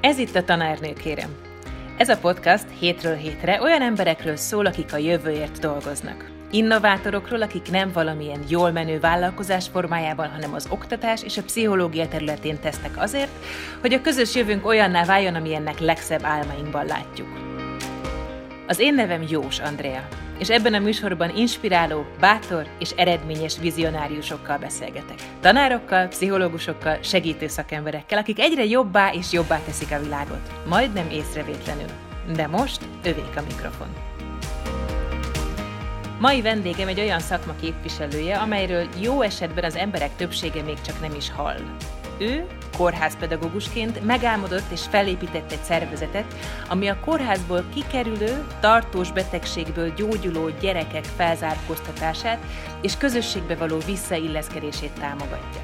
Ez itt a Tanárnő kérem. Ez a podcast hétről hétre olyan emberekről szól, akik a jövőért dolgoznak. Innovátorokról, akik nem valamilyen jól menő vállalkozás formájában, hanem az oktatás és a pszichológia területén tesznek azért, hogy a közös jövőnk olyanná váljon, amilyennek legszebb álmainkban látjuk. Az én nevem Jós Andrea, és ebben a műsorban inspiráló, bátor és eredményes vizionáriusokkal beszélgetek. Tanárokkal, pszichológusokkal, segítő szakemberekkel, akik egyre jobbá és jobbá teszik a világot. Majdnem észrevétlenül. De most övék a mikrofon. Mai vendégem egy olyan szakma képviselője, amelyről jó esetben az emberek többsége még csak nem is hall. Ő kórházpedagógusként megálmodott és felépített egy szervezetet, ami a kórházból kikerülő, tartós betegségből gyógyuló gyerekek felzárkóztatását és közösségbe való visszailleszkedését támogatja.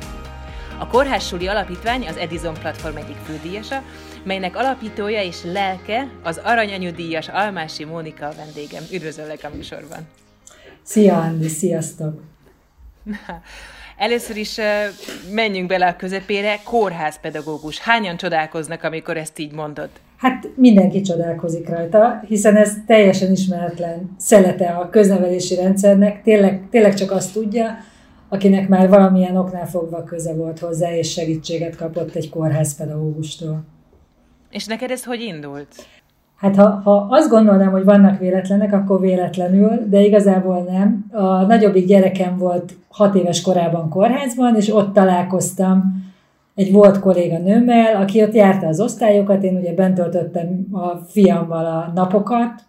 A Kórházsuli Alapítvány az Edison platform egyik fődíjasa, melynek alapítója és lelke az aranyanyudíjas Almási Mónika a vendégem. Üdvözöllek a műsorban! Szia, Andi, sziasztok! Először is menjünk bele a közepére, kórházpedagógus. Hányan csodálkoznak, amikor ezt így mondod? Hát mindenki csodálkozik rajta, hiszen ez teljesen ismeretlen szelete a köznevelési rendszernek. Tényleg, tényleg csak azt tudja, akinek már valamilyen oknál fogva köze volt hozzá, és segítséget kapott egy kórházpedagógustól. És neked ez hogy indult? Hát ha, ha azt gondolnám, hogy vannak véletlenek, akkor véletlenül, de igazából nem. A nagyobbik gyerekem volt hat éves korában kórházban, és ott találkoztam egy volt kolléga nőmmel, aki ott járta az osztályokat, én ugye bent töltöttem a fiammal a napokat,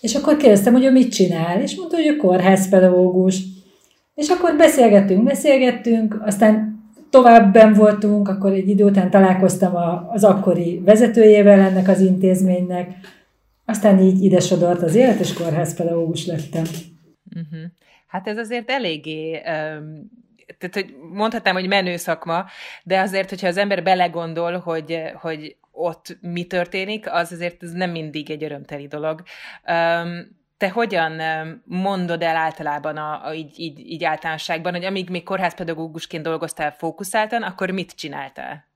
és akkor kérdeztem, hogy ő mit csinál, és mondta, hogy ő kórházpedagógus. És akkor beszélgettünk, beszélgettünk, aztán továbben voltunk, akkor egy idő után találkoztam az akkori vezetőjével ennek az intézménynek, aztán így ide sodort az élet, és kórházpedagógus lettem. Uh-huh. Hát ez azért eléggé, tehát hogy mondhatnám, hogy menő szakma, de azért, hogyha az ember belegondol, hogy, hogy ott mi történik, az azért ez nem mindig egy örömteli dolog. Te hogyan mondod el általában a, a, így, így, így általánosságban, hogy amíg még kórházpedagógusként dolgoztál fókuszáltan, akkor mit csináltál?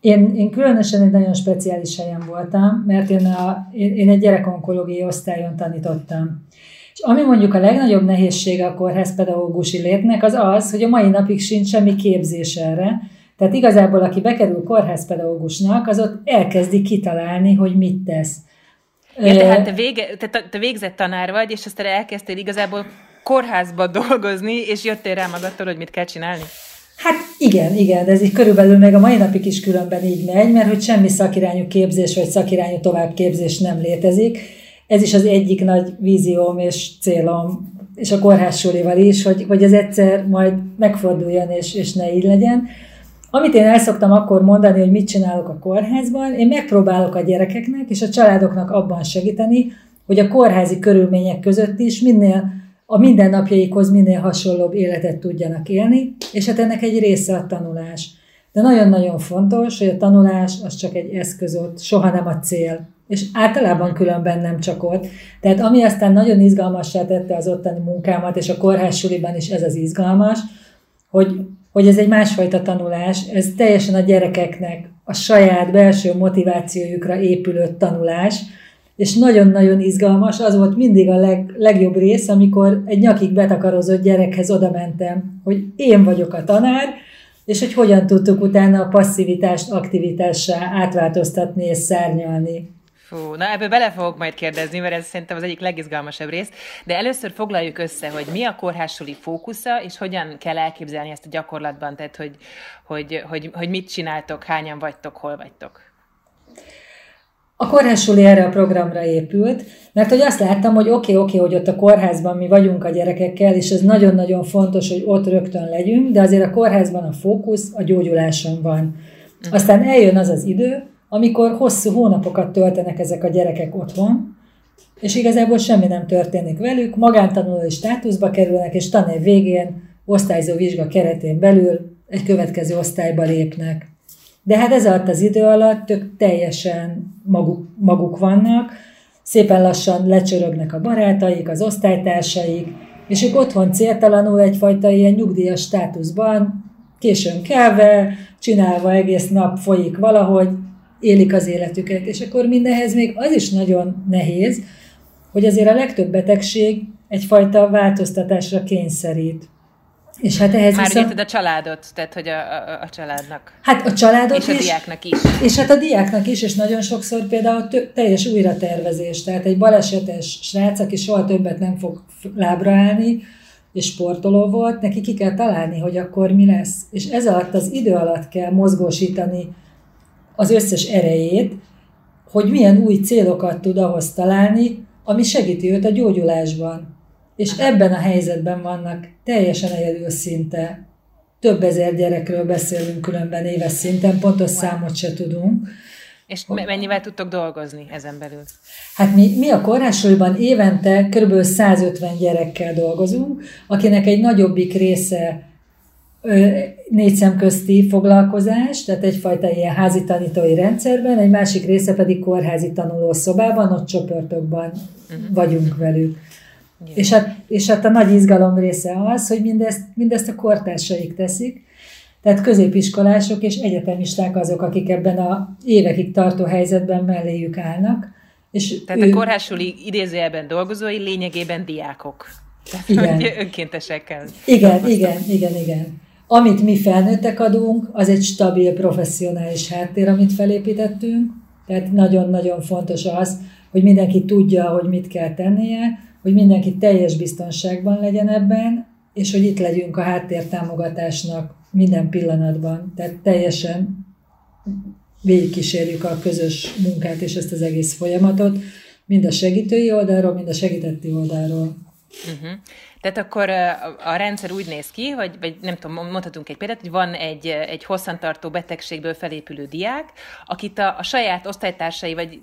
Én, én különösen egy nagyon speciális helyen voltam, mert én, a, én, én egy gyerekonkológiai osztályon tanítottam. És ami mondjuk a legnagyobb nehézsége a kórházpedagógusi létnek, az az, hogy a mai napig sincs semmi képzés erre. Tehát igazából, aki bekerül kórházpedagógusnak, az ott elkezdi kitalálni, hogy mit tesz. Ja, tehát te, vége, te, te végzett tanár vagy, és aztán elkezdtél igazából kórházba dolgozni, és jöttél rá magadtól, hogy mit kell csinálni? Hát igen, igen, de ez így körülbelül meg a mai napig is különben így megy, mert hogy semmi szakirányú képzés vagy szakirányú továbbképzés nem létezik. Ez is az egyik nagy vízióm és célom, és a kórházsulival is, hogy, hogy ez egyszer majd megforduljon, és, és ne így legyen. Amit én el szoktam akkor mondani, hogy mit csinálok a kórházban, én megpróbálok a gyerekeknek és a családoknak abban segíteni, hogy a kórházi körülmények között is minél a mindennapjaikhoz minél hasonlóbb életet tudjanak élni, és hát ennek egy része a tanulás. De nagyon-nagyon fontos, hogy a tanulás az csak egy eszköz soha nem a cél. És általában különben nem csak ott. Tehát ami aztán nagyon izgalmassá tette az ottani munkámat, és a kórház is ez az izgalmas, hogy hogy ez egy másfajta tanulás, ez teljesen a gyerekeknek a saját belső motivációjukra épülő tanulás, és nagyon-nagyon izgalmas, az volt mindig a leg, legjobb rész, amikor egy nyakig betakarozott gyerekhez oda mentem, hogy én vagyok a tanár, és hogy hogyan tudtuk utána a passzivitást aktivitássá átváltoztatni és szárnyalni. Fú, na ebből bele fogok majd kérdezni, mert ez szerintem az egyik legizgalmasabb rész, de először foglaljuk össze, hogy mi a kórházsuli fókusza, és hogyan kell elképzelni ezt a gyakorlatban, tehát hogy, hogy, hogy, hogy mit csináltok, hányan vagytok, hol vagytok. A kórházsuli erre a programra épült, mert hogy azt láttam, hogy oké, okay, oké, okay, hogy ott a kórházban mi vagyunk a gyerekekkel, és ez nagyon-nagyon fontos, hogy ott rögtön legyünk, de azért a kórházban a fókusz a gyógyuláson van. Mhm. Aztán eljön az az idő, amikor hosszú hónapokat töltenek ezek a gyerekek otthon, és igazából semmi nem történik velük, magántanulói státuszba kerülnek, és tanév végén osztályzó vizsga keretén belül egy következő osztályba lépnek. De hát ez alatt az idő alatt ők teljesen maguk, maguk vannak, szépen lassan lecsörögnek a barátaik, az osztálytársaik, és ők otthon céltalanul egyfajta ilyen nyugdíjas státuszban későn kelve, csinálva egész nap folyik valahogy, élik az életüket. És akkor mindenhez még az is nagyon nehéz, hogy azért a legtöbb betegség egyfajta változtatásra kényszerít. És hát ehhez Már viszont... a családot, tehát hogy a, a, a családnak. Hát a családot és is. a diáknak is. És hát a diáknak is, és nagyon sokszor például tö- teljes újratervezés. Tehát egy balesetes srác, aki soha többet nem fog lábra állni, és sportoló volt, neki ki kell találni, hogy akkor mi lesz. És ez alatt az idő alatt kell mozgósítani az összes erejét, hogy milyen új célokat tud ahhoz találni, ami segíti őt a gyógyulásban. És Aha. ebben a helyzetben vannak teljesen egyedül szinte. Több ezer gyerekről beszélünk különben éves szinten, pontos wow. számot se tudunk. És mennyivel tudtok dolgozni ezen belül? Hát mi, mi a kórházsúlyban évente kb. 150 gyerekkel dolgozunk, akinek egy nagyobbik része négy szemközti foglalkozás, tehát egyfajta ilyen házi tanítói rendszerben, egy másik része pedig kórházi tanulószobában, ott csoportokban uh-huh. vagyunk velük. És hát, és hát a nagy izgalom része az, hogy mindezt, mindezt a kortársaik teszik, tehát középiskolások és egyetemisták azok, akik ebben a évekig tartó helyzetben melléjük állnak. És Tehát ő... a kórhásuli idézőjelben dolgozói lényegében diákok. Tehát, igen. önkéntesekkel. Igen, igen, igen, igen. Amit mi felnőttek adunk, az egy stabil, professzionális háttér, amit felépítettünk. Tehát nagyon-nagyon fontos az, hogy mindenki tudja, hogy mit kell tennie, hogy mindenki teljes biztonságban legyen ebben, és hogy itt legyünk a háttértámogatásnak minden pillanatban. Tehát teljesen végigkísérjük a közös munkát és ezt az egész folyamatot, mind a segítői oldalról, mind a segítetti oldalról. Uh-huh. Tehát akkor a rendszer úgy néz ki, hogy, vagy nem tudom, mondhatunk egy példát, hogy van egy, egy hosszantartó betegségből felépülő diák, akit a, a saját osztálytársai, vagy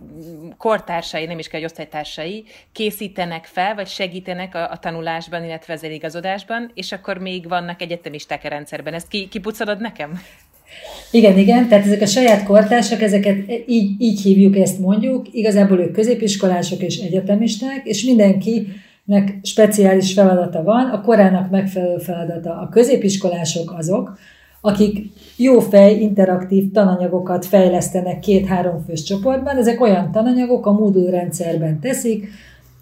kortársai, nem is kell, hogy osztálytársai, készítenek fel, vagy segítenek a, a tanulásban, illetve az eligazodásban, és akkor még vannak egyetemisták a rendszerben. Ezt ki, kipucolod nekem? Igen, igen, tehát ezek a saját kortársak, ezeket így, így hívjuk, ezt mondjuk, igazából ők középiskolások és egyetemisták, és mindenki nek speciális feladata van, a korának megfelelő feladata. A középiskolások azok, akik jó fej, interaktív tananyagokat fejlesztenek két-három fős csoportban. Ezek olyan tananyagok, a Moodle rendszerben teszik,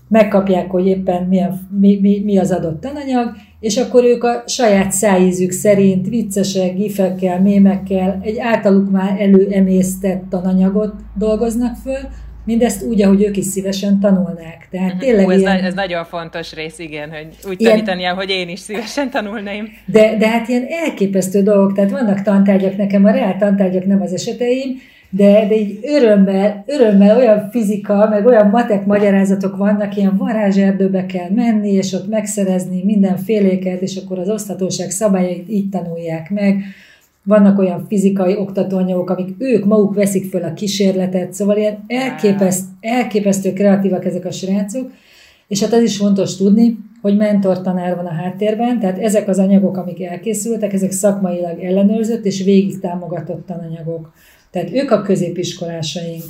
megkapják, hogy éppen milyen, mi, mi, mi az adott tananyag, és akkor ők a saját szájízük szerint viccesek, gifekkel, mémekkel egy általuk már előemésztett tananyagot dolgoznak föl, Mindezt úgy, ahogy ők is szívesen tanulnák. Tehát uh-huh. tényleg Hú, ez, ilyen, ez nagyon fontos rész, igen, hogy úgy ilyen, tanítani, hogy én is szívesen tanulnám. De, de hát ilyen elképesztő dolgok, tehát vannak tantárgyak, nekem a reál tantárgyak nem az eseteim, de, de így örömmel, örömmel olyan fizika, meg olyan matek magyarázatok vannak, ilyen varázserdőbe kell menni, és ott megszerezni mindenféléket, és akkor az osztatóság szabályait így tanulják meg vannak olyan fizikai oktatóanyagok, amik ők maguk veszik föl a kísérletet, szóval ilyen elképeszt, elképesztő kreatívak ezek a srácok, és hát az is fontos tudni, hogy mentortanár van a háttérben, tehát ezek az anyagok, amik elkészültek, ezek szakmailag ellenőrzött és végig támogatott tananyagok. Tehát ők a középiskolásaink.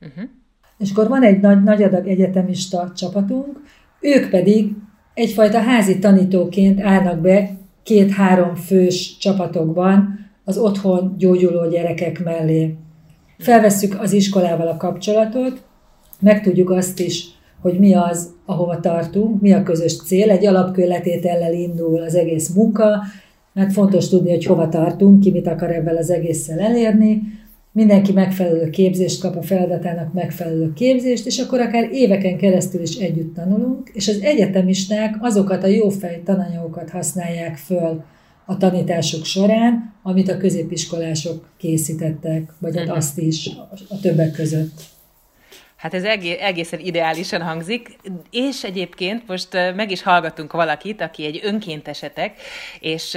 Uh-huh. És akkor van egy nagy, nagy adag egyetemista csapatunk, ők pedig egyfajta házi tanítóként állnak be két-három fős csapatokban az otthon gyógyuló gyerekek mellé. Felvesszük az iskolával a kapcsolatot, megtudjuk azt is, hogy mi az, ahova tartunk, mi a közös cél. Egy alapkőletétellel indul az egész munka, mert fontos tudni, hogy hova tartunk, ki mit akar ebből az egésszel elérni. Mindenki megfelelő képzést kap a feladatának megfelelő képzést, és akkor akár éveken keresztül is együtt tanulunk, és az egyetemisták azokat a jófej tananyagokat használják föl a tanítások során, amit a középiskolások készítettek, vagy uh-huh. azt is a többek között. Hát ez egészen ideálisan hangzik, és egyébként most meg is hallgatunk valakit, aki egy önkéntesetek, és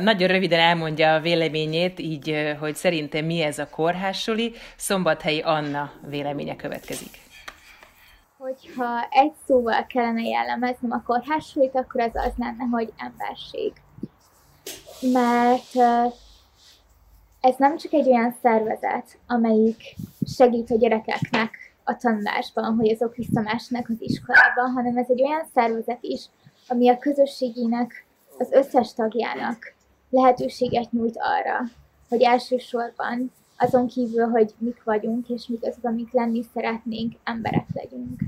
nagyon röviden elmondja a véleményét, így, hogy szerintem mi ez a kórhásuli. Szombathelyi Anna véleménye következik. Hogyha egy szóval kellene jellemeznem a kórhásulit, akkor az az lenne, hogy emberség mert ez nem csak egy olyan szervezet, amelyik segít a gyerekeknek a tanulásban, hogy azok visszamásnak az iskolában, hanem ez egy olyan szervezet is, ami a közösségének az összes tagjának lehetőséget nyújt arra, hogy elsősorban azon kívül, hogy mik vagyunk, és mik azok, amik lenni szeretnénk, emberek legyünk.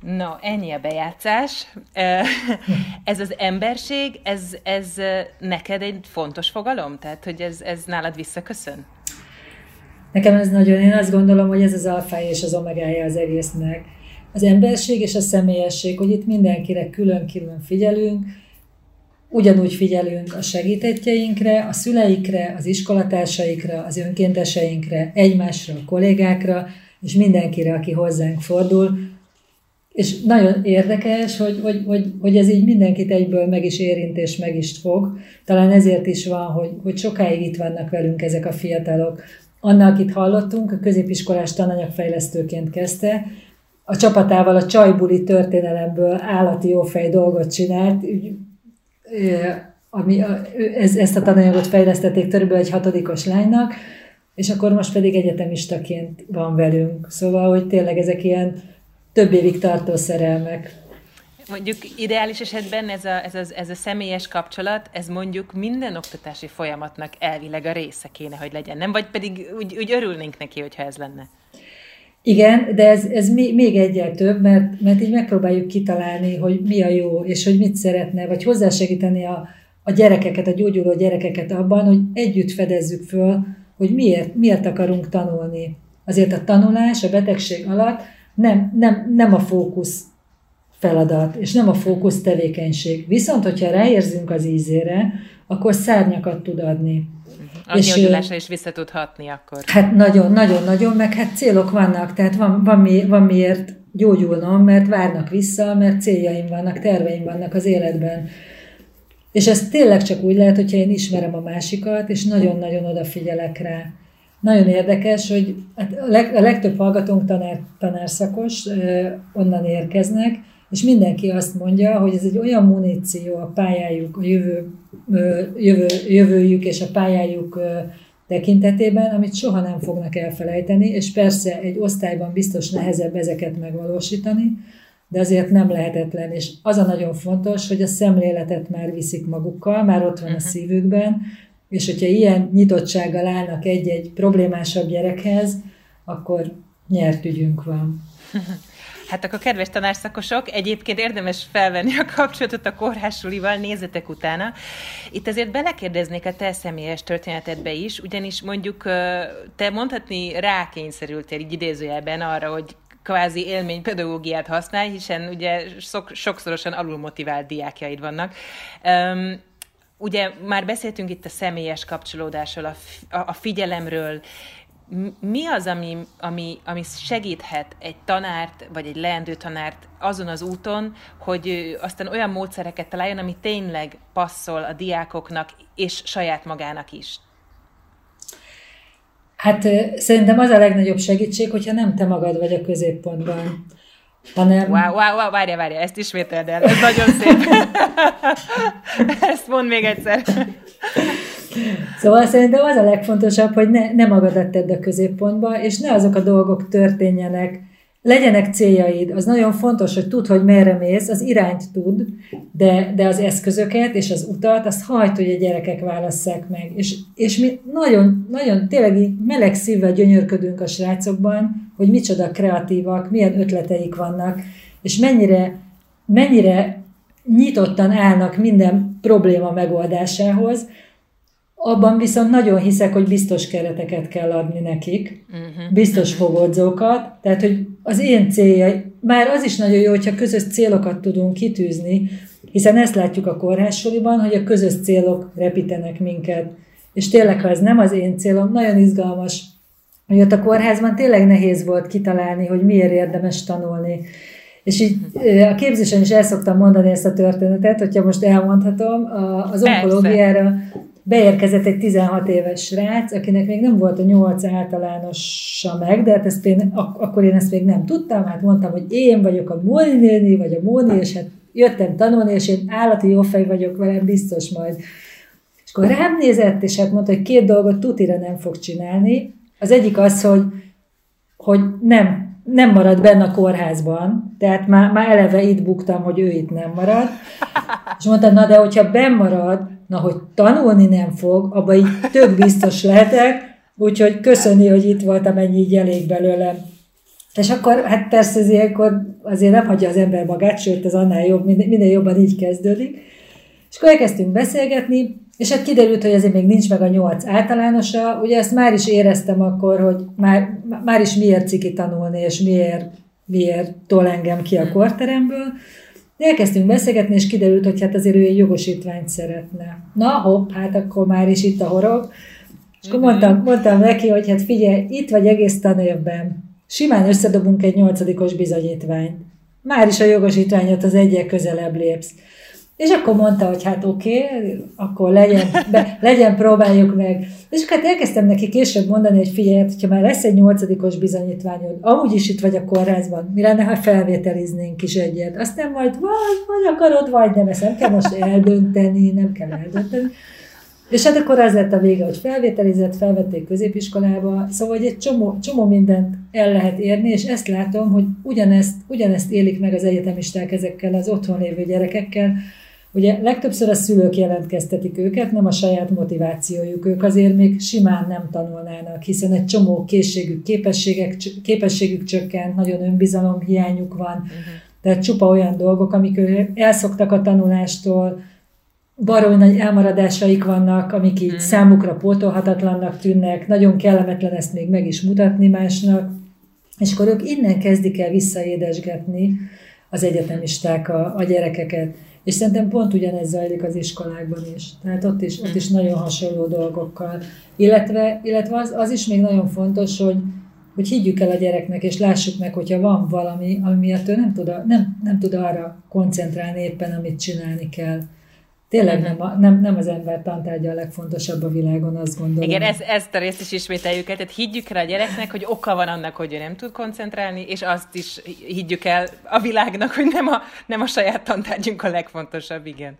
No, ennyi a bejátszás. Ez az emberség, ez, ez neked egy fontos fogalom? Tehát, hogy ez, ez nálad visszaköszön? Nekem ez nagyon, én azt gondolom, hogy ez az alfája és az omegája az egésznek. Az emberség és a személyesség, hogy itt mindenkire külön-külön figyelünk, ugyanúgy figyelünk a segítettjeinkre, a szüleikre, az iskolatársaikra, az önkénteseinkre, egymásra, a kollégákra, és mindenkire, aki hozzánk fordul, és nagyon érdekes, hogy, hogy, hogy, hogy ez így mindenkit egyből meg is érint és meg is fog. Talán ezért is van, hogy, hogy sokáig itt vannak velünk ezek a fiatalok. Anna, akit hallottunk, a középiskolás tananyagfejlesztőként kezdte, a csapatával a csajbuli történelemből állati jófej dolgot csinált, ami, ez, ezt a tananyagot fejlesztették körülbelül egy hatodikos lánynak, és akkor most pedig egyetemistaként van velünk. Szóval, hogy tényleg ezek ilyen több évig tartó szerelmek. Mondjuk ideális esetben ez a, ez, a, ez a személyes kapcsolat, ez mondjuk minden oktatási folyamatnak elvileg a része kéne, hogy legyen, nem? Vagy pedig úgy, úgy örülnénk neki, hogyha ez lenne. Igen, de ez, ez még egyel több, mert, mert így megpróbáljuk kitalálni, hogy mi a jó, és hogy mit szeretne, vagy hozzásegíteni a, a gyerekeket, a gyógyuló gyerekeket abban, hogy együtt fedezzük föl, hogy miért, miért akarunk tanulni. Azért a tanulás a betegség alatt nem, nem, nem a fókusz feladat, és nem a fókusz tevékenység. Viszont, hogyha ráérzünk az ízére, akkor szárnyakat tud adni. A és gyógyulásra is vissza tud hatni akkor. Hát nagyon, nagyon, nagyon, meg hát célok vannak, tehát van, van, mi, van miért gyógyulnom, mert várnak vissza, mert céljaim vannak, terveim vannak az életben. És ez tényleg csak úgy lehet, hogyha én ismerem a másikat, és nagyon-nagyon odafigyelek rá. Nagyon érdekes, hogy hát a legtöbb hallgatónk tanár, tanárszakos, onnan érkeznek, és mindenki azt mondja, hogy ez egy olyan muníció a pályájuk, a jövő, jövő, jövőjük és a pályájuk tekintetében, amit soha nem fognak elfelejteni, és persze egy osztályban biztos nehezebb ezeket megvalósítani, de azért nem lehetetlen, és az a nagyon fontos, hogy a szemléletet már viszik magukkal, már ott van a mhm. szívükben, és hogyha ilyen nyitottsággal állnak egy-egy problémásabb gyerekhez, akkor nyert ügyünk van. Hát akkor kedves tanárszakosok, egyébként érdemes felvenni a kapcsolatot a kórhásulival, nézzetek utána. Itt azért belekérdeznék a te személyes történetedbe is, ugyanis mondjuk te mondhatni rákényszerültél így idézőjelben arra, hogy kvázi élménypedagógiát használj, hiszen ugye sok, sokszorosan alulmotivált diákjaid vannak. Um, ugye már beszéltünk itt a személyes kapcsolódásról, a, a figyelemről, mi az, ami, ami, ami segíthet egy tanárt, vagy egy leendő tanárt azon az úton, hogy aztán olyan módszereket találjon, ami tényleg passzol a diákoknak és saját magának is? Hát szerintem az a legnagyobb segítség, hogyha nem te magad vagy a középpontban, hanem... Wow, wow, wow, várja, várja, ezt ismételd el, ez nagyon szép. ezt mond még egyszer. Szóval szerintem az a legfontosabb, hogy ne, ne magadat tedd a középpontba, és ne azok a dolgok történjenek, legyenek céljaid, az nagyon fontos, hogy tudd, hogy merre mész, az irányt tud, de, de az eszközöket és az utat, azt hagyd, hogy a gyerekek válasszák meg. És, és mi nagyon, nagyon tényleg meleg szívvel gyönyörködünk a srácokban, hogy micsoda kreatívak, milyen ötleteik vannak, és mennyire, mennyire nyitottan állnak minden probléma megoldásához, abban viszont nagyon hiszek, hogy biztos kereteket kell adni nekik, uh-huh. biztos uh-huh. fogodzókat, tehát hogy az én célja, már az is nagyon jó, hogyha közös célokat tudunk kitűzni, hiszen ezt látjuk a kórházsoliban, hogy a közös célok repítenek minket. És tényleg, ha ez nem az én célom, nagyon izgalmas, hogy ott a kórházban tényleg nehéz volt kitalálni, hogy miért érdemes tanulni. És így a képzésen is el szoktam mondani ezt a történetet, hogyha most elmondhatom, az onkológiára beérkezett egy 16 éves srác, akinek még nem volt a 8 általánosa meg, de hát ezt én, ak- akkor én ezt még nem tudtam, hát mondtam, hogy én vagyok a Móni néni, vagy a Móni, és hát jöttem tanulni, és én állati jó fej vagyok velem, biztos majd. És akkor rám nézett, és hát mondta, hogy két dolgot tutira nem fog csinálni. Az egyik az, hogy, hogy nem, nem marad benne a kórházban, tehát már, már eleve itt buktam, hogy ő itt nem marad. És mondta, na de hogyha benn marad, Na, hogy tanulni nem fog, abban így tök biztos lehetek, úgyhogy köszöni, hogy itt voltam, ennyi így elég belőlem. És akkor, hát persze az ilyenkor azért nem hagyja az ember magát, sőt, ez annál jobb, minél jobban így kezdődik. És akkor elkezdtünk beszélgetni, és hát kiderült, hogy azért még nincs meg a nyolc általánosa. Ugye ezt már is éreztem akkor, hogy már, már is miért ciki tanulni, és miért, miért tol engem ki a korteremből. De elkezdtünk beszélgetni, és kiderült, hogy hát azért ő egy jogosítványt szeretne. Na hopp, hát akkor már is itt a horog. És akkor mondtam, mondtam neki, hogy hát figyelj, itt vagy egész tanévben. Simán összedobunk egy nyolcadikos bizonyítványt. Már is a jogosítványot az egyek közelebb lépsz. És akkor mondta, hogy hát oké, okay, akkor legyen, be, legyen, próbáljuk meg. És hát elkezdtem neki később mondani, hogy figyelj, hát, hogyha már lesz egy nyolcadikos bizonyítványod, amúgy is itt vagy a kórházban, mi lenne, ha felvételiznénk is egyet. Aztán majd vagy, vagy akarod, vagy nem, ezt nem kell most eldönteni, nem kell eldönteni. És hát akkor az lett a vége, hogy felvételizett, felvették középiskolába, szóval hogy egy csomó, csomó mindent el lehet érni, és ezt látom, hogy ugyanezt, ugyanezt élik meg az egyetemisták ezekkel az otthon lévő gyerekekkel, Ugye legtöbbször a szülők jelentkeztetik őket, nem a saját motivációjuk. Ők azért még simán nem tanulnának, hiszen egy csomó készségük, képességek, képességük csökkent, nagyon önbizalom hiányuk van. Uh-huh. Tehát csupa olyan dolgok, amik elszoktak a tanulástól, baroly nagy elmaradásaik vannak, amik így uh-huh. számukra pótolhatatlannak tűnnek, nagyon kellemetlen ezt még meg is mutatni másnak, és akkor ők innen kezdik el visszaédesgetni az egyetemisták a, a gyerekeket. És szerintem pont ugyanez zajlik az iskolákban is. Tehát ott is, ott is nagyon hasonló dolgokkal. Illetve, illetve az, az is még nagyon fontos, hogy, hogy higgyük el a gyereknek, és lássuk meg, hogyha van valami, ami miatt ő nem tud, a, nem, nem tud arra koncentrálni éppen, amit csinálni kell. Tényleg nem, a, nem, nem az ember tantárgya a legfontosabb a világon, azt gondolom. Igen, ez, ezt a részt is ismételjük el, tehát higgyük el a gyereknek, hogy oka van annak, hogy ő nem tud koncentrálni, és azt is higgyük el a világnak, hogy nem a, nem a saját tantárgyunk a legfontosabb, igen.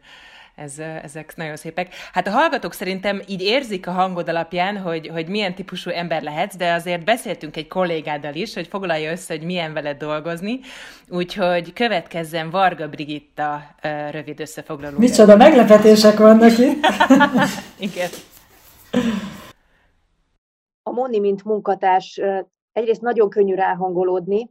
Ez, ezek nagyon szépek. Hát a hallgatók szerintem így érzik a hangod alapján, hogy, hogy milyen típusú ember lehetsz, de azért beszéltünk egy kollégáddal is, hogy foglalja össze, hogy milyen veled dolgozni. Úgyhogy következzen Varga Brigitta rövid összefoglaló. Micsoda meglepetések vannak itt. Igen. A Moni, mint munkatárs, egyrészt nagyon könnyű ráhangolódni,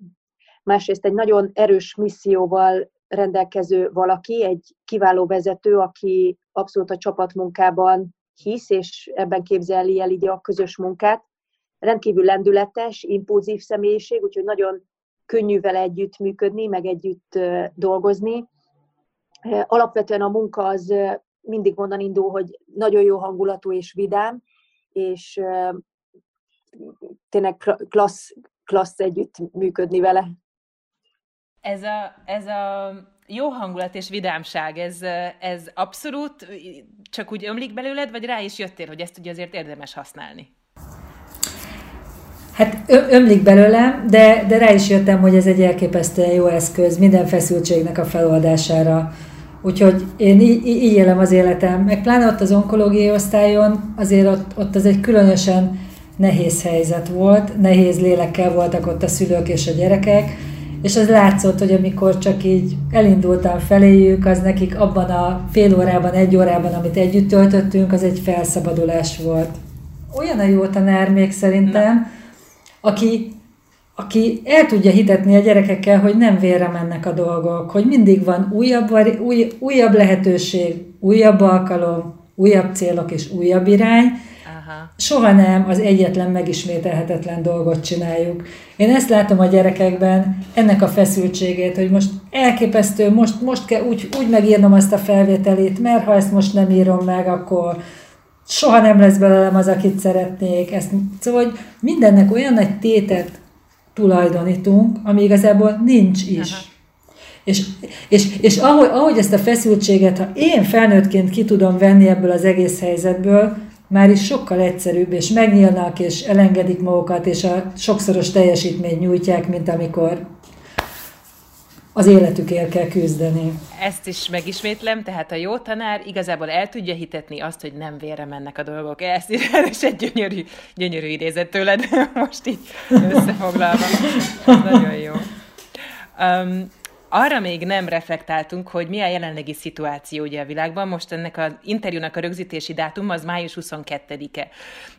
másrészt egy nagyon erős misszióval rendelkező valaki, egy kiváló vezető, aki abszolút a csapatmunkában hisz, és ebben képzeli el így a közös munkát. Rendkívül lendületes, impulzív személyiség, úgyhogy nagyon könnyű vele együtt működni, meg együtt dolgozni. Alapvetően a munka az mindig onnan indul, hogy nagyon jó hangulatú és vidám, és tényleg klassz, klassz együtt működni vele. Ez a, ez a jó hangulat és vidámság, ez, ez abszolút csak úgy ömlik belőled, vagy rá is jöttél, hogy ezt ugye azért érdemes használni? Hát ömlik belőlem, de, de rá is jöttem, hogy ez egy elképesztően jó eszköz minden feszültségnek a feloldására. Úgyhogy én így, így élem az életem. Meg pláne ott az onkológiai osztályon, azért ott, ott az egy különösen nehéz helyzet volt, nehéz lélekkel voltak ott a szülők és a gyerekek, és az látszott, hogy amikor csak így elindultam feléjük, az nekik abban a fél órában, egy órában, amit együtt töltöttünk, az egy felszabadulás volt. Olyan a jó tanár még szerintem, aki, aki el tudja hitetni a gyerekekkel, hogy nem vérre mennek a dolgok, hogy mindig van újabb, új, újabb lehetőség, újabb alkalom, újabb célok és újabb irány, Aha. Soha nem az egyetlen megismételhetetlen dolgot csináljuk. Én ezt látom a gyerekekben, ennek a feszültségét, hogy most elképesztő, most, most kell úgy, úgy megírnom azt a felvételét, mert ha ezt most nem írom meg, akkor soha nem lesz belőlem az, akit szeretnék. Ezt, szóval hogy mindennek olyan nagy tétet tulajdonítunk, ami igazából nincs is. Aha. És, és, és ahogy, ahogy ezt a feszültséget, ha én felnőttként ki tudom venni ebből az egész helyzetből, már is sokkal egyszerűbb, és megnyílnak, és elengedik magukat, és a sokszoros teljesítményt nyújtják, mint amikor az életükért kell küzdeni. Ezt is megismétlem, tehát a jó tanár igazából el tudja hitetni azt, hogy nem vére mennek a dolgok. Ezt is egy gyönyörű, gyönyörű idézet tőled, most így összefoglalva. Ez nagyon jó. Um, arra még nem reflektáltunk, hogy mi a jelenlegi szituáció ugye a világban. Most ennek az interjúnak a rögzítési dátum az május 22-e.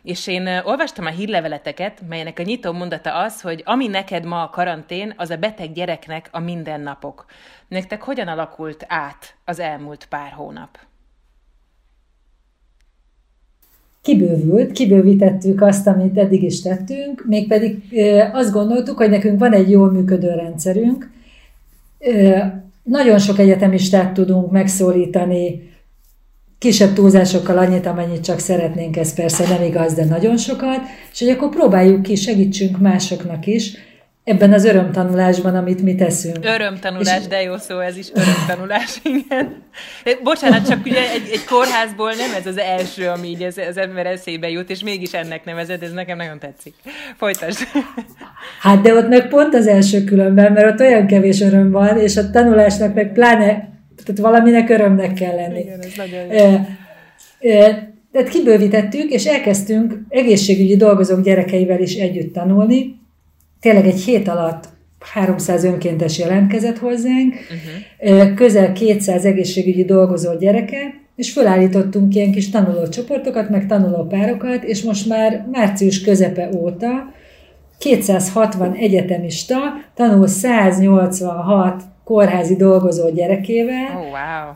És én olvastam a hírleveleteket, melynek a nyitó mondata az, hogy ami neked ma a karantén, az a beteg gyereknek a mindennapok. Nektek hogyan alakult át az elmúlt pár hónap? kibővült, kibővítettük azt, amit eddig is tettünk, mégpedig azt gondoltuk, hogy nekünk van egy jól működő rendszerünk, nagyon sok egyetemistát tudunk megszólítani, kisebb túlzásokkal annyit, amennyit csak szeretnénk, ez persze nem igaz, de nagyon sokat, és hogy akkor próbáljuk ki, segítsünk másoknak is, ebben az örömtanulásban, amit mi teszünk. Örömtanulás, és... de jó szó, ez is örömtanulás, igen. Bocsánat, csak ugye egy, egy kórházból nem ez az első, ami így az, az ember eszébe jut, és mégis ennek nevezed, ez nekem nagyon tetszik. Folytasd. Hát de ott meg pont az első különben, mert ott olyan kevés öröm van, és a tanulásnak meg pláne, tehát valaminek örömnek kell lenni. Igen, ez nagyon jó. E, e, tehát kibővítettük, és elkezdtünk egészségügyi dolgozók gyerekeivel is együtt tanulni, tényleg egy hét alatt 300 önkéntes jelentkezett hozzánk, uh-huh. közel 200 egészségügyi dolgozó gyereke, és felállítottunk ilyen kis tanulócsoportokat, meg tanulópárokat, és most már március közepe óta 260 egyetemista tanul 186 kórházi dolgozó gyerekével. Oh, wow.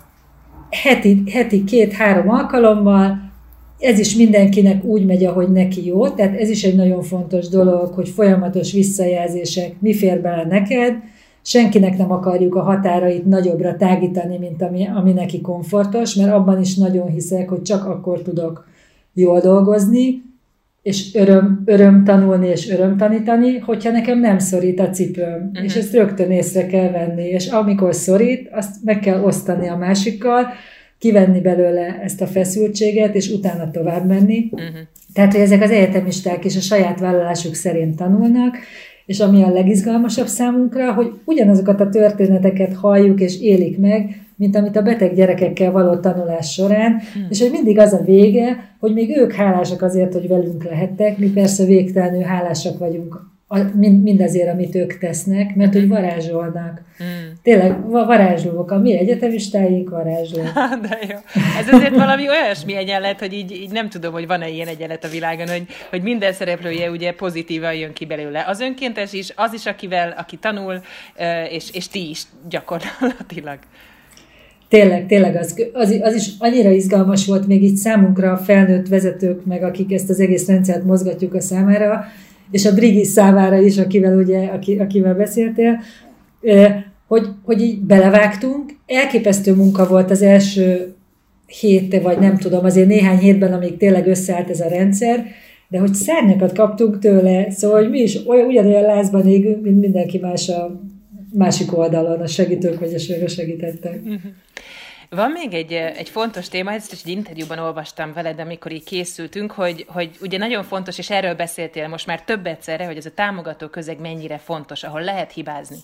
Heti, heti két-három alkalommal, ez is mindenkinek úgy megy, ahogy neki jó, tehát ez is egy nagyon fontos dolog, hogy folyamatos visszajelzések, mi fér bele neked, senkinek nem akarjuk a határait nagyobbra tágítani, mint ami, ami neki komfortos, mert abban is nagyon hiszek, hogy csak akkor tudok jól dolgozni, és öröm, öröm tanulni és öröm tanítani, hogyha nekem nem szorít a cipőm. Uh-huh. És ezt rögtön észre kell venni, és amikor szorít, azt meg kell osztani a másikkal, kivenni belőle ezt a feszültséget, és utána tovább menni. Uh-huh. Tehát, hogy ezek az egyetemisták is a saját vállalásuk szerint tanulnak, és ami a legizgalmasabb számunkra, hogy ugyanazokat a történeteket halljuk és élik meg, mint amit a beteg gyerekekkel való tanulás során, hmm. és hogy mindig az a vége, hogy még ők hálásak azért, hogy velünk lehettek, mi persze végtelenül hálásak vagyunk mind, mindazért, amit ők tesznek, mert hogy varázsolnak. Mm. Tényleg varázslók, a mi egyetemistáink varázslók. De jó. Ez azért valami olyasmi egyenlet, hogy így, így nem tudom, hogy van-e ilyen egyenlet a világon, hogy, hogy minden szereplője ugye pozitívan jön ki belőle. Az önkéntes is, az is, akivel, aki tanul, és, és ti is gyakorlatilag. Tényleg, tényleg az, az, az is annyira izgalmas volt még így számunkra a felnőtt vezetők, meg akik ezt az egész rendszert mozgatjuk a számára, és a Brigi számára is, akivel, ugye, aki, akivel beszéltél, hogy, hogy így belevágtunk. Elképesztő munka volt az első hét, vagy nem tudom, azért néhány hétben, amíg tényleg összeállt ez a rendszer, de hogy szárnyakat kaptunk tőle, szóval hogy mi is olyan, ugyanolyan lázban égünk, mint mindenki más a másik oldalon, a segítők vagy a segítettek. Uh-huh. Van még egy, egy fontos téma, ezt is egy interjúban olvastam veled, amikor így készültünk, hogy, hogy ugye nagyon fontos, és erről beszéltél most már több egyszerre, hogy ez a támogató közeg mennyire fontos, ahol lehet hibázni.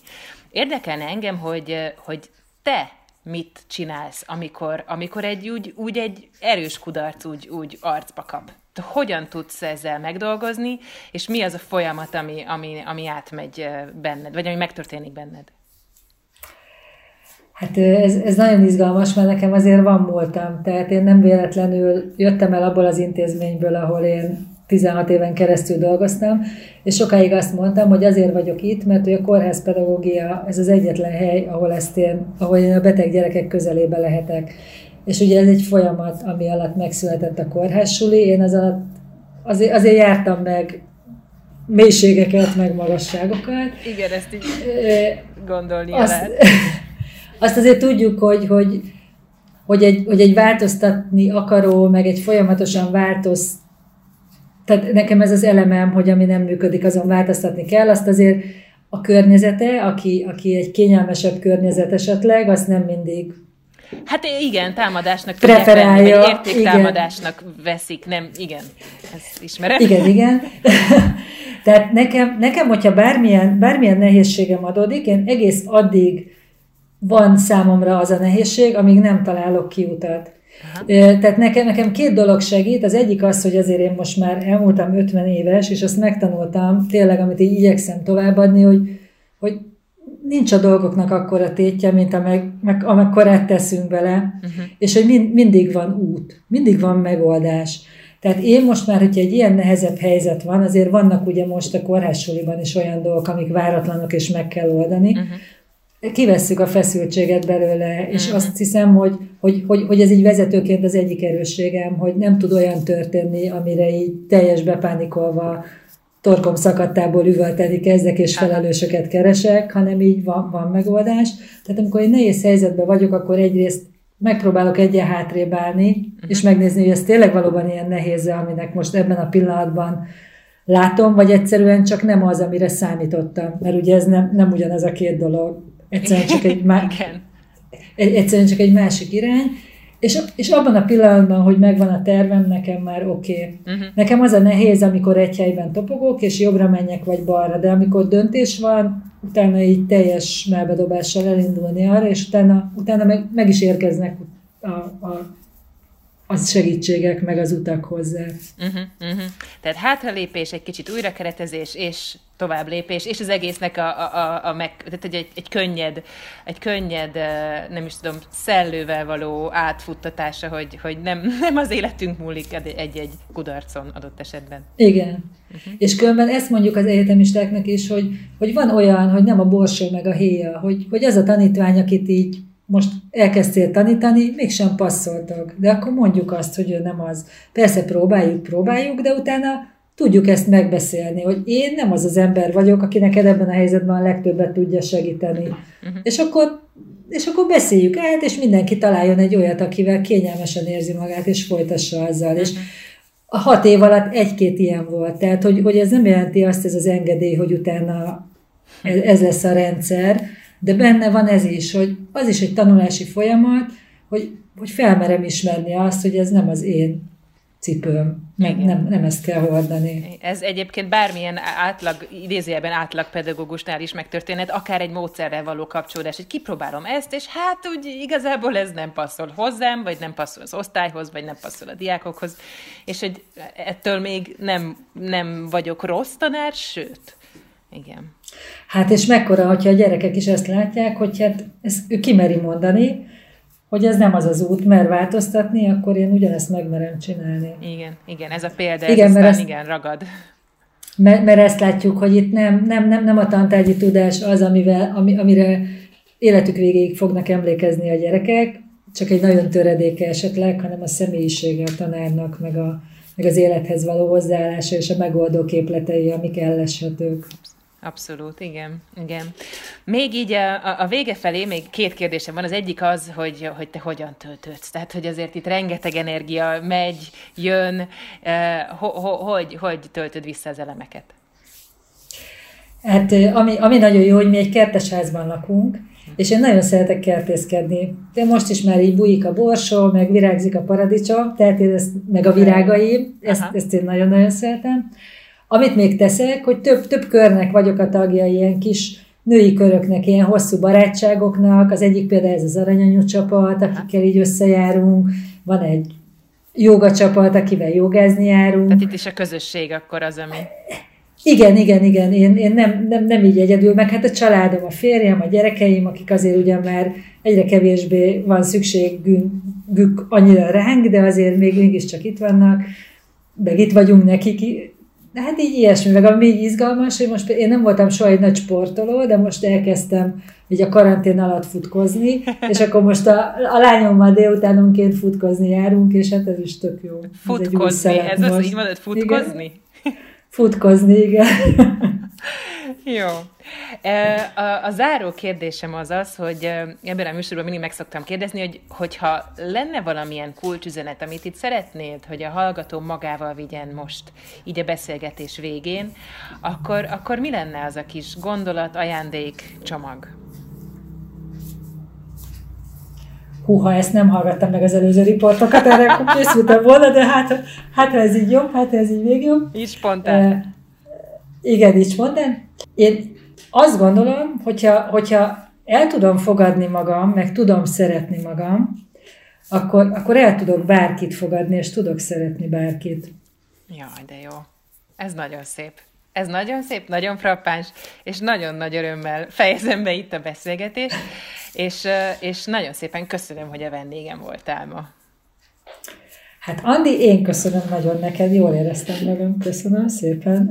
Érdekelne engem, hogy, hogy te mit csinálsz, amikor, amikor egy úgy, úgy egy erős kudarc úgy, úgy arcba kap. Te hogyan tudsz ezzel megdolgozni, és mi az a folyamat, ami, ami, ami átmegy benned, vagy ami megtörténik benned? Hát ez, ez nagyon izgalmas, mert nekem azért van múltam. Tehát én nem véletlenül jöttem el abból az intézményből, ahol én 16 éven keresztül dolgoztam, és sokáig azt mondtam, hogy azért vagyok itt, mert hogy a kórházpedagógia ez az egyetlen hely, ahol, ezt én, ahol én a beteg gyerekek közelébe lehetek. És ugye ez egy folyamat, ami alatt megszületett a kórházsuli. Én az alatt azért, azért jártam meg mélységeket, meg magasságokat. Igen, ezt így gondolni azt, lehet. azt azért tudjuk, hogy, hogy, hogy, egy, hogy egy változtatni akaró, meg egy folyamatosan változ, tehát nekem ez az elemem, hogy ami nem működik, azon változtatni kell, azt azért a környezete, aki, aki egy kényelmesebb környezet esetleg, azt nem mindig Hát igen, támadásnak preferálja, venni, értéktámadásnak igen. veszik, nem, igen, ezt ismerem. Igen, igen. Tehát nekem, nekem hogyha bármilyen, bármilyen nehézségem adódik, én egész addig van számomra az a nehézség, amíg nem találok kiutat. Aha. Tehát nekem, nekem két dolog segít. Az egyik az, hogy azért én most már elmúltam 50 éves, és azt megtanultam tényleg, amit így igyekszem továbbadni, hogy, hogy nincs a dolgoknak akkora tétje, mint amekkorát teszünk bele, uh-huh. és hogy mind, mindig van út, mindig van megoldás. Tehát én most már, hogyha egy ilyen nehezebb helyzet van, azért vannak ugye most a kórházsuliban is olyan dolgok, amik váratlanok és meg kell oldani, uh-huh. Kivesszük a feszültséget belőle, és uh-huh. azt hiszem, hogy, hogy, hogy, hogy ez így vezetőként az egyik erősségem, hogy nem tud olyan történni, amire így teljes bepánikolva torkom szakadtából üvölteni kezdek, és felelősöket keresek, hanem így van, van megoldás. Tehát amikor egy nehéz helyzetben vagyok, akkor egyrészt megpróbálok egyen hátrébb állni, uh-huh. és megnézni, hogy ez tényleg valóban ilyen nehéz, aminek most ebben a pillanatban látom, vagy egyszerűen csak nem az, amire számítottam. Mert ugye ez nem, nem ugyanaz a két dolog. Egyszerűen csak egy, má- egyszerűen csak egy másik irány. És, és abban a pillanatban, hogy megvan a tervem, nekem már oké. Okay. Uh-huh. Nekem az a nehéz, amikor egy helyben topogok, és jobbra menjek, vagy balra, de amikor döntés van, utána így teljes melbedobással elindulni arra, és utána, utána meg, meg is érkeznek a, a az segítségek, meg az utak hozzá. Uh-huh, uh-huh. Tehát hátralépés, egy kicsit újrakeretezés, és tovább lépés, és az egésznek a, a, a, a meg, tehát egy, egy könnyed, egy könnyed, nem is tudom, szellővel való átfuttatása, hogy, hogy nem, nem az életünk múlik egy-egy kudarcon adott esetben. Igen. Uh-huh. És különben ezt mondjuk az egyetemistáknak is, hogy, hogy van olyan, hogy nem a borsó meg a héja, hogy, hogy az a tanítvány, akit így most elkezdtél tanítani, mégsem passzoltak. De akkor mondjuk azt, hogy ő nem az. Persze próbáljuk, próbáljuk, de utána tudjuk ezt megbeszélni, hogy én nem az az ember vagyok, aki neked ebben a helyzetben a legtöbbet tudja segíteni. Uh-huh. És akkor és akkor beszéljük át, és mindenki találjon egy olyat, akivel kényelmesen érzi magát, és folytassa azzal. Uh-huh. És a hat év alatt egy-két ilyen volt. Tehát, hogy, hogy ez nem jelenti azt ez az engedély, hogy utána ez, ez lesz a rendszer, de benne van ez is, hogy az is egy tanulási folyamat, hogy, hogy felmerem ismerni azt, hogy ez nem az én cipőm. Nem, nem, nem ezt kell hordani. Ez egyébként bármilyen átlag, idézőjelben átlag pedagógusnál is megtörténhet, akár egy módszerrel való kapcsolódás, hogy kipróbálom ezt, és hát úgy igazából ez nem passzol hozzám, vagy nem passzol az osztályhoz, vagy nem passzol a diákokhoz, és hogy ettől még nem, nem vagyok rossz tanár, sőt, igen. Hát és mekkora, hogyha a gyerekek is ezt látják, hogy hát ezt ő kimeri mondani, hogy ez nem az az út, mert változtatni, akkor én ugyanezt megmerem csinálni. Igen, igen, ez a példa, igen, ez mert ezt, igen, ragad. Mert, mert ezt látjuk, hogy itt nem, nem, nem, nem a tantárgyi tudás az, amivel, ami, amire életük végéig fognak emlékezni a gyerekek, csak egy nagyon töredéke esetleg, hanem a személyisége a tanárnak, meg, a, meg az élethez való hozzáállása és a megoldó képletei, amik elleshetők. Abszolút, igen, igen. Még így a, a vége felé még két kérdésem van. Az egyik az, hogy, hogy te hogyan töltődsz. Tehát, hogy azért itt rengeteg energia megy, jön. Eh, ho, ho, hogy, hogy töltöd vissza az elemeket? Hát ami, ami nagyon jó, hogy mi egy kertesházban lakunk, és én nagyon szeretek kertészkedni. De most is már így bújik a borsó, meg virágzik a paradicsom, tehát én ezt, meg a virágaim, ezt, ezt én nagyon-nagyon szeretem. Amit még teszek, hogy több, több körnek vagyok a tagja, ilyen kis női köröknek, ilyen hosszú barátságoknak. Az egyik például ez az aranyanyú csapat, akikkel így összejárunk. Van egy joga csapat, akivel jogázni járunk. Tehát itt is a közösség akkor az, ami... Igen, igen, igen, én, én nem, nem, nem így egyedül, meg hát a családom, a férjem, a gyerekeim, akik azért ugyan már egyre kevésbé van szükségük annyira ránk, de azért még mégiscsak itt vannak, meg itt vagyunk nekik, de hát így ilyesmi, meg ami így izgalmas, hogy most én nem voltam soha egy nagy sportoló, de most elkezdtem így a karantén alatt futkozni, és akkor most a, a lányommal délutánonként futkozni járunk, és hát ez is tök jó. Futkozni, ez, ez az így mondod, futkozni? Igen. Futkozni, igen. Jó. A, a záró kérdésem az az, hogy ebben a műsorban mindig meg szoktam kérdezni, hogy hogyha lenne valamilyen kulcsüzenet, amit itt szeretnéd, hogy a hallgató magával vigyen most, így a beszélgetés végén, akkor, akkor mi lenne az a kis gondolat, ajándék, csomag? Húha, ezt nem hallgattam meg az előző riportokat, erre készültem volna, de hát, hát ez így jobb, hát ez így még jobb. Így spontán. Uh, igen, így spontán. Én azt gondolom, hogyha, hogyha el tudom fogadni magam, meg tudom szeretni magam, akkor, akkor el tudok bárkit fogadni, és tudok szeretni bárkit. Jaj, de jó. Ez nagyon szép. Ez nagyon szép, nagyon frappáns, és nagyon nagy örömmel fejezem be itt a beszélgetést, és, és nagyon szépen köszönöm, hogy a vendégem voltál ma. Hát Andi, én köszönöm nagyon neked, jól éreztem magam, köszönöm szépen.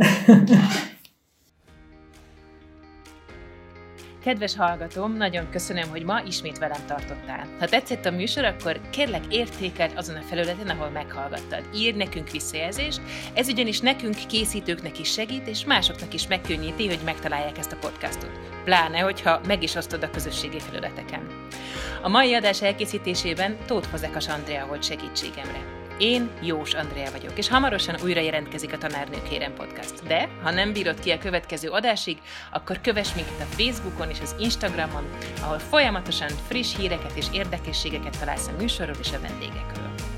Kedves hallgatóm, nagyon köszönöm, hogy ma ismét velem tartottál. Ha tetszett a műsor, akkor kérlek értékelt azon a felületen, ahol meghallgattad. Írj nekünk visszajelzést, ez ugyanis nekünk készítőknek is segít, és másoknak is megkönnyíti, hogy megtalálják ezt a podcastot. Pláne, hogyha meg is osztod a közösségi felületeken. A mai adás elkészítésében Tóth Fazekas Andrea volt segítségemre. Én Jós Andrea vagyok, és hamarosan újra jelentkezik a Tanárnők Kérem Podcast. De, ha nem bírod ki a következő adásig, akkor kövess minket a Facebookon és az Instagramon, ahol folyamatosan friss híreket és érdekességeket találsz a műsorról és a vendégekről.